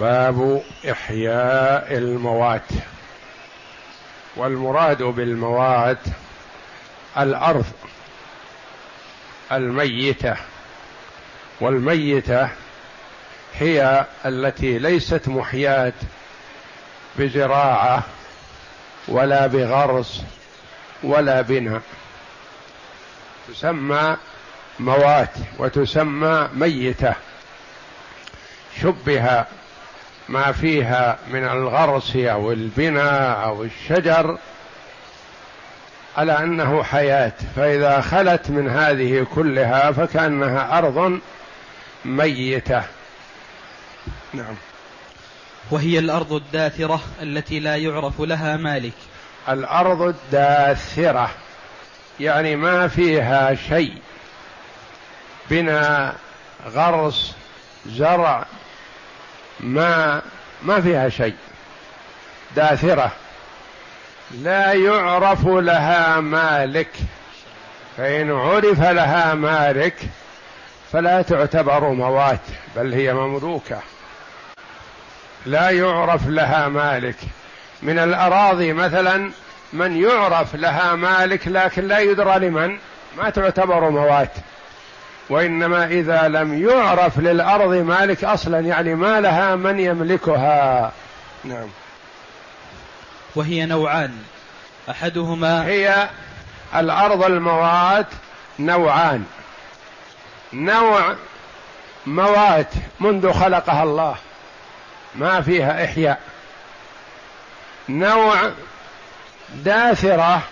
باب إحياء الموات. والمراد بالموات الأرض الميتة. والميتة هي التي ليست محياة بزراعة ولا بغرس ولا بناء. تسمى موات وتسمى ميتة. شبه ما فيها من الغرس أو البناء أو الشجر على أنه حياة. فإذا خلت من هذه كلها فكأنها أرض ميتة. نعم. وهي الأرض الداثرة التي لا يعرف لها مالك. الأرض الداثرة. يعني ما فيها شيء. بناء غرس زرع ما ما فيها شيء. داثرة. لا يعرف لها مالك. فإن عرف لها مالك فلا تعتبر موات بل هي مملوكة. لا يعرف لها مالك. من الأراضي مثلا من يعرف لها مالك لكن لا يدرى لمن ما تعتبر موات. وإنما إذا لم يعرف للأرض مالك أصلا يعني ما لها من يملكها. نعم. وهي نوعان. أحدهما هي الأرض الموات نوعان. نوع موات منذ خلقها الله. ما فيها إحياء. نوع داثرة.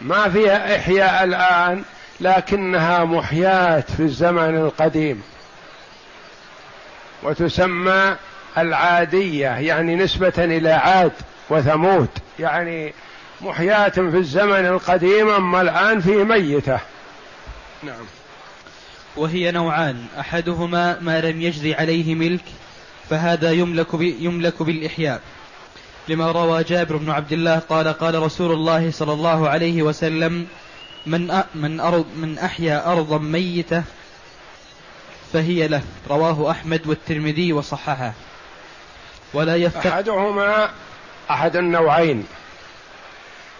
ما فيها إحياء الآن. لكنها محياة في الزمن القديم. وتسمى العادية يعني نسبة إلى عاد وثمود. يعني محياة في الزمن القديم أما الآن في ميتة. نعم. وهي نوعان. أحدهما ما لم يجري عليه ملك فهذا يملك يملك بالإحياء. لما روى جابر بن عبد الله قال قال رسول الله صلى الله عليه وسلم من من أرض من أحيا أرضا ميتة فهي له. رواه أحمد والترمذي وصححه. ولا يفتح أحدهما أحد النوعين.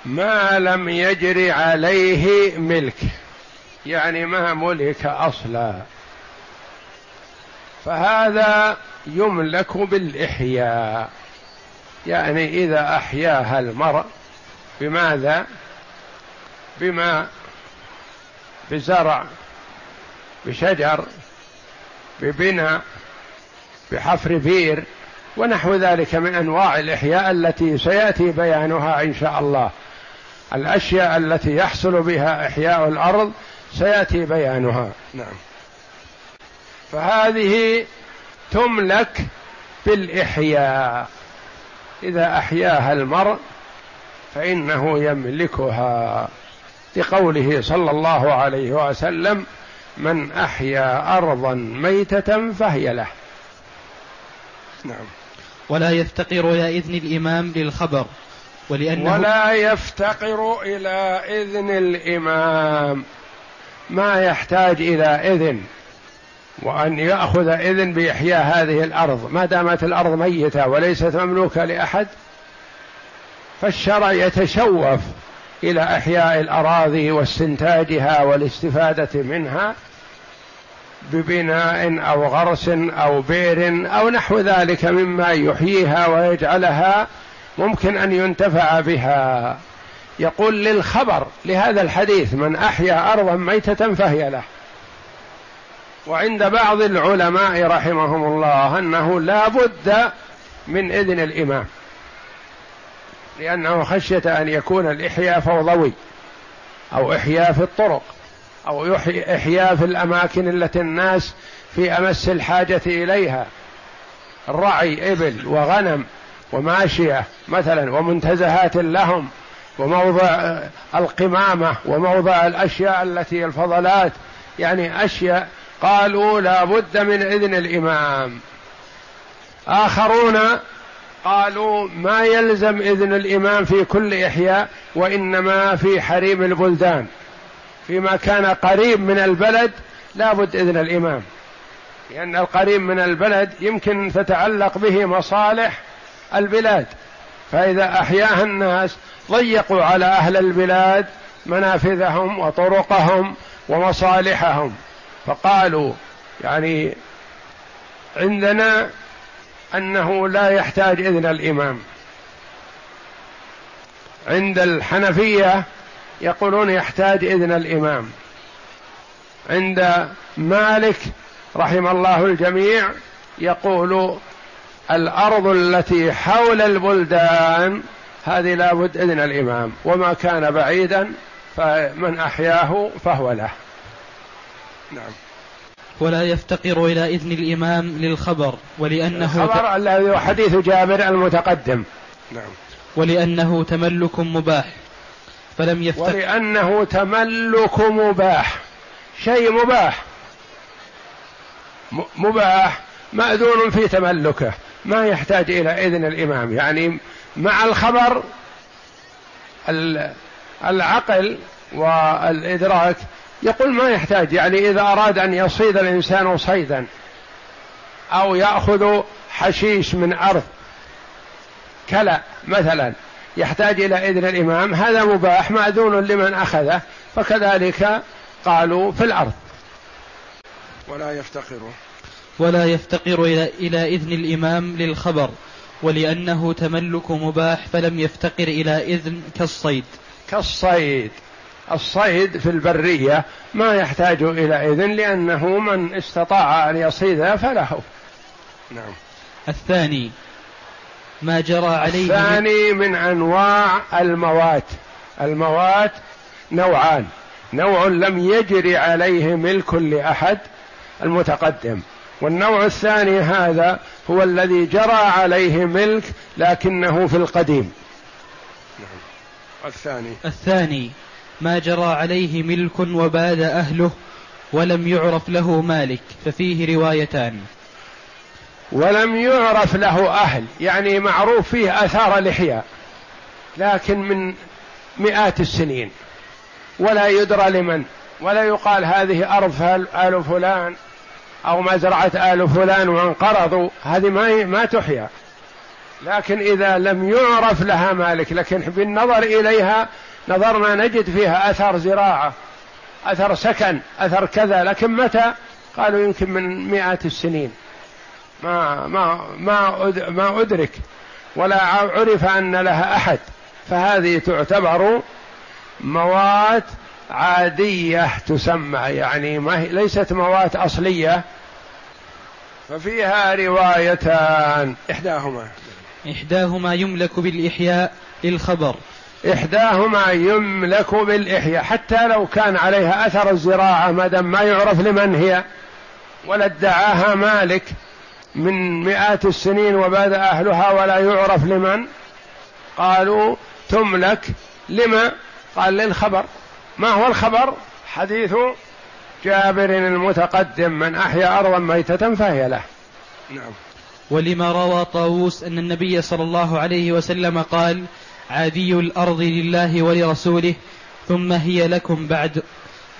ما لم يجري عليه ملك. يعني ما ملك أصلا. فهذا يملك بالإحياء. يعني إذا أحياها المرء بماذا؟ بما بزرع بشجر ببناء بحفر بير ونحو ذلك من أنواع الإحياء التي سيأتي بيانها إن شاء الله. الأشياء التي يحصل بها إحياء الأرض سيأتي بيانها. نعم. فهذه تملك بالإحياء. إذا أحياها المرء فإنه يملكها. لقوله صلى الله عليه وسلم من أحيا أرضا ميتة فهي له. نعم. ولا يفتقر إلى إذن الإمام للخبر ولأنه ولا يفتقر إلى إذن الإمام. ما يحتاج إلى إذن وأن يأخذ إذن بإحياء هذه الأرض. ما دامت الأرض ميتة وليست مملوكة لأحد فالشرع يتشوف إلى أحياء الأراضي واستنتاجها والاستفادة منها ببناء أو غرس أو بئر أو نحو ذلك مما يحييها ويجعلها ممكن أن ينتفع بها. يقول للخبر لهذا الحديث من أحيا أرضا ميتة فهي له. وعند بعض العلماء رحمهم الله أنه لا بد من إذن الإمام. لأنه خشية أن يكون الإحياء فوضوي أو إحياء في الطرق أو إحياء في الأماكن التي الناس في أمس الحاجة إليها. الرعي إبل وغنم وماشية مثلا ومنتزهات لهم وموضع القمامة وموضع الأشياء التي الفضلات يعني أشياء قالوا لا بد من إذن الإمام. آخرون قالوا ما يلزم إذن الإمام في كل إحياء وإنما في حريم البلدان. فيما كان قريب من البلد لابد إذن الإمام. لأن القريب من البلد يمكن تتعلق به مصالح البلاد. فإذا أحياها الناس ضيقوا على أهل البلاد منافذهم وطرقهم ومصالحهم. فقالوا يعني عندنا أنه لا يحتاج إذن الإمام. عند الحنفية يقولون يحتاج إذن الإمام. عند مالك رحم الله الجميع يقول الأرض التي حول البلدان هذه لابد إذن الإمام وما كان بعيدا فمن أحياه فهو له. نعم. ولا يفتقر إلى إذن الإمام للخبر ولأنه الخبر الذي هو حديث جابر المتقدم. نعم. ولأنه تملك مباح فلم يفتقر ولأنه تملك مباح. شيء مباح. مباح مأذون في تملكه ما يحتاج إلى إذن الإمام. يعني مع الخبر العقل والإدراك يقول ما يحتاج يعني إذا أراد أن يصيد الإنسان صيدا أو يأخذ حشيش من أرض كلا مثلا يحتاج إلى إذن الإمام هذا مباح مأذون لمن أخذه فكذلك قالوا في الأرض. ولا يفتقر. ولا يفتقر إلى, إلى إذن الإمام للخبر ولأنه تملك مباح فلم يفتقر إلى إذن كالصيد. كالصيد. الصيد في البرية ما يحتاج إلى إذن لأنه من استطاع أن يصيد فله. نعم. الثاني ما جرى عليه الثاني من أنواع الموات. الموات نوعان. نوع لم يجري عليه ملك لأحد المتقدم. والنوع الثاني هذا هو الذي جرى عليه ملك لكنه في القديم. نعم. الثاني الثاني ما جرى عليه ملك وباد أهله ولم يعرف له مالك. ففيه روايتان. ولم يعرف له أهل. يعني معروف فيه آثار لحية. لكن من مئات السنين. ولا يدرى لمن. ولا يقال هذه أرض آل فلان أو مزرعة آل فلان وانقرضوا. هذه ما ما تحيا. لكن إذا لم يعرف لها مالك لكن بالنظر إليها نظرنا نجد فيها أثر زراعة أثر سكن أثر كذا لكن متى؟ قالوا يمكن من مئات السنين. ما ما ما ما أدرك ولا عرف أن لها أحد. فهذه تعتبر موات عادية تسمى يعني ما هي ليست موات أصلية. ففيها روايتان. إحداهما. إحداهما يملك بالإحياء للخبر. إحداهما يملك بالإحياء حتى لو كان عليها أثر الزراعة ما دام ما يعرف لمن هي. ولا ادعاها مالك من مئات السنين وباد أهلها ولا يعرف لمن. قالوا تملك لما؟ قال للخبر. ما هو الخبر؟ حديث جابر المتقدم من أحيا أرضا ميتة فهي له. نعم. ولما روى طاووس أن النبي صلى الله عليه وسلم قال عادي الأرض لله ولرسوله ثم هي لكم بعد.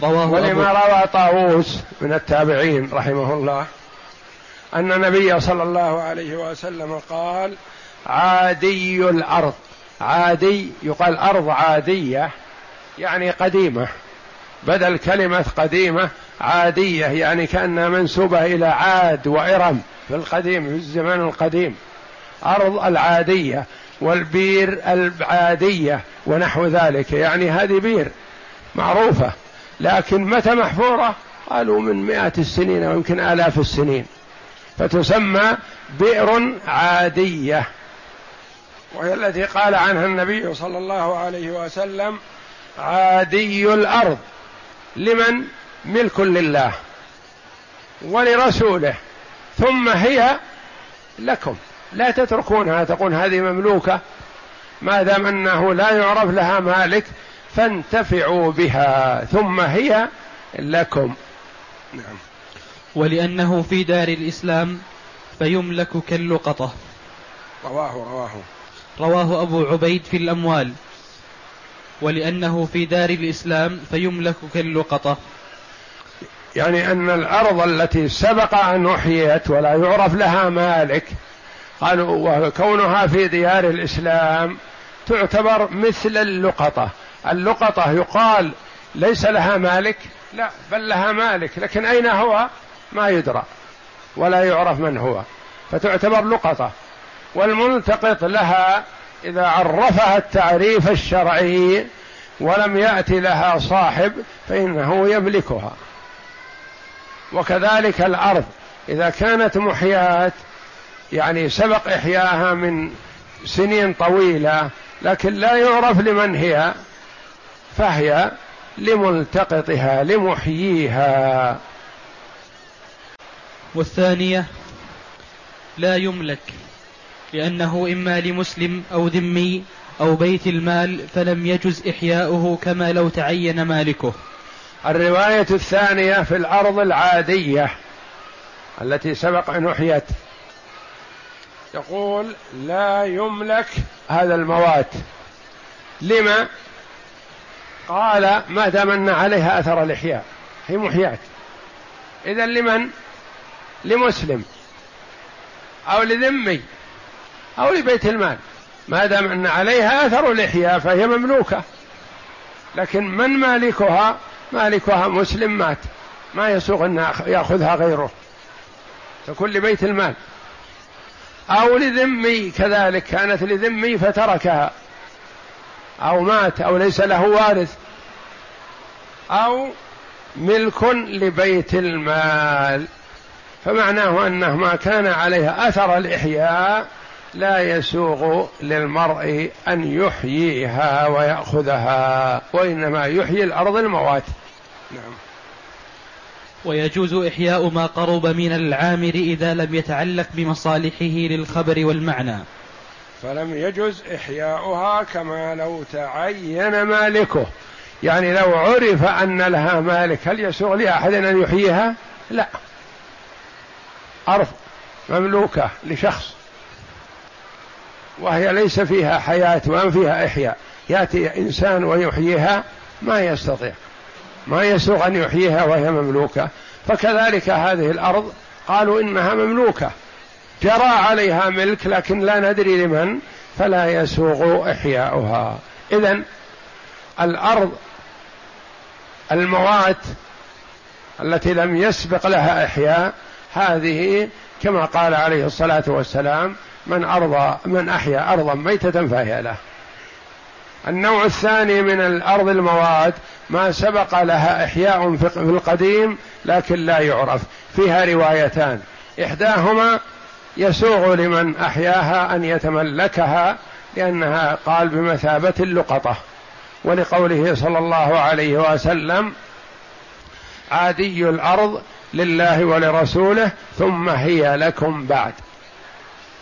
رواه ولما روى طاووس من التابعين رحمه الله أن النبي صلى الله عليه وسلم قال عادي الأرض. عادي يقال أرض عادية يعني قديمة. بدل كلمة قديمة عادية يعني كأنها منسوبة إلى عاد وإرم في القديم في الزمان القديم. أرض العادية. والبير العادية ونحو ذلك. يعني هذه بير معروفة لكن متى محفورة؟ قالوا من مئة السنين أو يمكن آلاف السنين. فتسمى بئر عادية وهي التي قال عنها النبي صلى الله عليه وسلم عادي الأرض. لمن؟ ملك لله ولرسوله. ثم هي لكم. لا تتركونها تقول هذه مملوكة ما دام أنه لا يعرف لها مالك فانتفعوا بها ثم هي لكم. نعم. ولأنه في دار الإسلام فيملك كاللقطة. رواه رواه. رواه أبو عبيد في الأموال. ولأنه في دار الإسلام فيملك كاللقطة. يعني أن الأرض التي سبق أن أحيت ولا يعرف لها مالك قالوا وكونها في ديار الإسلام تعتبر مثل اللقطة. اللقطة يقال ليس لها مالك لا بل لها مالك لكن أين هو؟ ما يدرى ولا يعرف من هو. فتعتبر لقطة. والملتقط لها إذا عرفها التعريف الشرعي ولم يأتي لها صاحب فإنه يملكها. وكذلك الأرض. إذا كانت محيات يعني سبق إحياها من سنين طويلة لكن لا يعرف لمن هي فهي لملتقطها لمحييها. والثانية لا يملك لأنه إما لمسلم أو ذمي أو بيت المال فلم يجز إحياؤه كما لو تعين مالكه. الرواية الثانية في الأرض العادية التي سبق أن أحيت. يقول لا يملك هذا الموات لما؟ قال ما دام أن عليها أثر الإحياء. هي محيات اذا لمن؟ لمسلم. أو لذمي. أو لبيت المال. ما دام أن عليها أثر الإحياء فهي مملوكة. لكن من مالكها؟ مالكها مسلم مات. ما يسوغ أن يأخذها غيره. تكون لبيت المال. أو لذمي كذلك كانت لذمي فتركها. أو مات أو ليس له وارث. أو ملك لبيت المال. فمعناه أنه ما كان عليها أثر الإحياء لا يسوغ للمرء أن يحييها ويأخذها وإنما يحيي الأرض الموات. نعم. ويجوز إحياء ما قرب من العامر إذا لم يتعلق بمصالحه للخبر والمعنى. فلم يجز إحياؤها كما لو تعين مالكه. يعني لو عرف أن لها مالك هل يسوغ لأحد أن يحييها؟ لا. أرض مملوكة لشخص. وهي ليس فيها حياة وما فيها إحياء. يأتي إنسان ويحييها ما يستطيع. ما يسوغ أن يحييها وهي مملوكة. فكذلك هذه الأرض قالوا إنها مملوكة. جرى عليها ملك لكن لا ندري لمن فلا يسوغ إحياؤها. إذا الأرض الموات التي لم يسبق لها إحياء هذه كما قال عليه الصلاة والسلام من أرضى من أحيا أرضا ميتة فهي له. النوع الثاني من الأرض المواد ما سبق لها إحياء في القديم لكن لا يعرف. فيها روايتان. إحداهما يسوغ لمن أحياها أن يتملكها لأنها قال بمثابة اللقطة. ولقوله صلى الله عليه وسلم عادي الأرض لله ولرسوله ثم هي لكم بعد.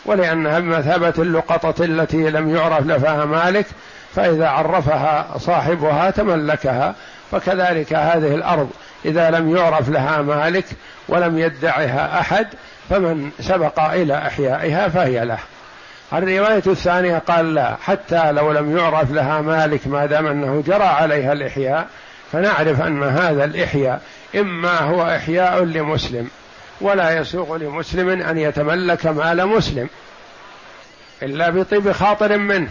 ولأنها بمثابة اللقطة التي لم يعرف لها مالك فإذا عرفها صاحبها تملكها فكذلك هذه الأرض إذا لم يعرف لها مالك ولم يدعها أحد فمن سبق إلى إحيائها فهي له. الرواية الثانية قال لا حتى لو لم يعرف لها مالك ما دام أنه جرى عليها الإحياء فنعرف أن هذا الإحياء إما هو إحياء لمسلم ولا يسوغ لمسلم أن يتملك مال مسلم إلا بطيب خاطر منه.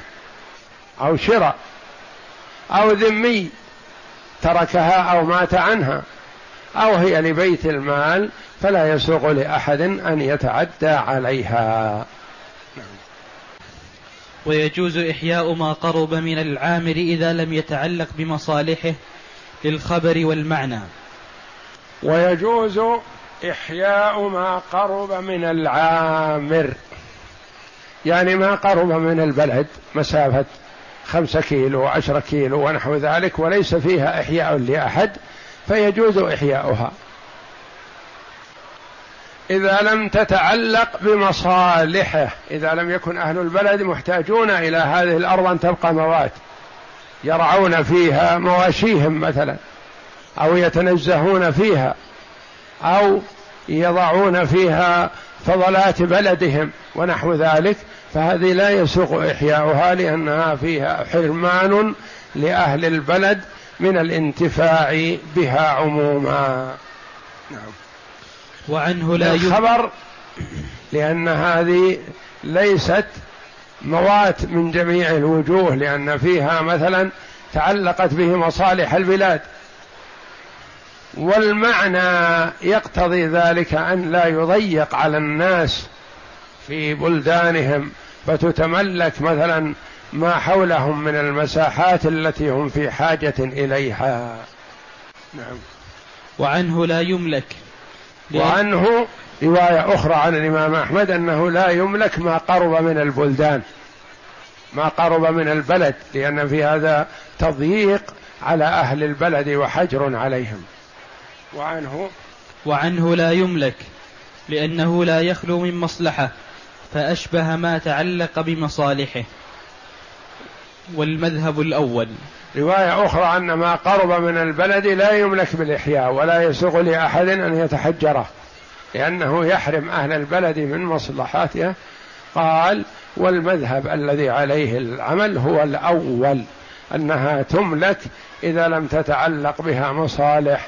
أو شراء أو ذمي تركها أو مات عنها أو هي لبيت المال فلا يسوغ لأحد أن يتعدى عليها. ويجوز إحياء ما قرب من العامر إذا لم يتعلق بمصالحه للخبر والمعنى. ويجوز إحياء ما قرب من العامر يعني ما قرب من البلد مسافة خمسة كيلو وعشرة كيلو ونحو ذلك وليس فيها إحياء لأحد فيجوز إحياؤها. إذا لم تتعلق بمصالحه إذا لم يكن أهل البلد محتاجون إلى هذه الأرض أن تبقى موات يرعون فيها مواشيهم مثلا أو يتنزهون فيها أو يضعون فيها فضلات بلدهم ونحو ذلك فهذه لا يسوق إحياؤها لأنها فيها حرمان لأهل البلد من الانتفاع بها عموما. نعم. وعنه لا الخبر لأن هذه ليست موات من جميع الوجوه لأن فيها مثلا تعلقت به مصالح البلاد والمعنى يقتضي ذلك أن لا يضيق على الناس في بلدانهم فتتملك مثلا ما حولهم من المساحات التي هم في حاجة إليها. نعم. وعنه لا يملك. وعنه رواية أخرى عن الإمام أحمد أنه لا يملك ما قرب من البلدان ما قرب من البلد لأن في هذا تضييق على أهل البلد وحجر عليهم. وعنه وعنه لا يملك لأنه لا يخلو من مصلحة فأشبه ما تعلق بمصالحه. والمذهب الأول. رواية أخرى أن ما قرب من البلد لا يملك بالإحياء ولا يسوغ لأحد أن يتحجره لأنه يحرم أهل البلد من مصلحاته. قال والمذهب الذي عليه العمل هو الأول أنها تملك إذا لم تتعلق بها مصالح.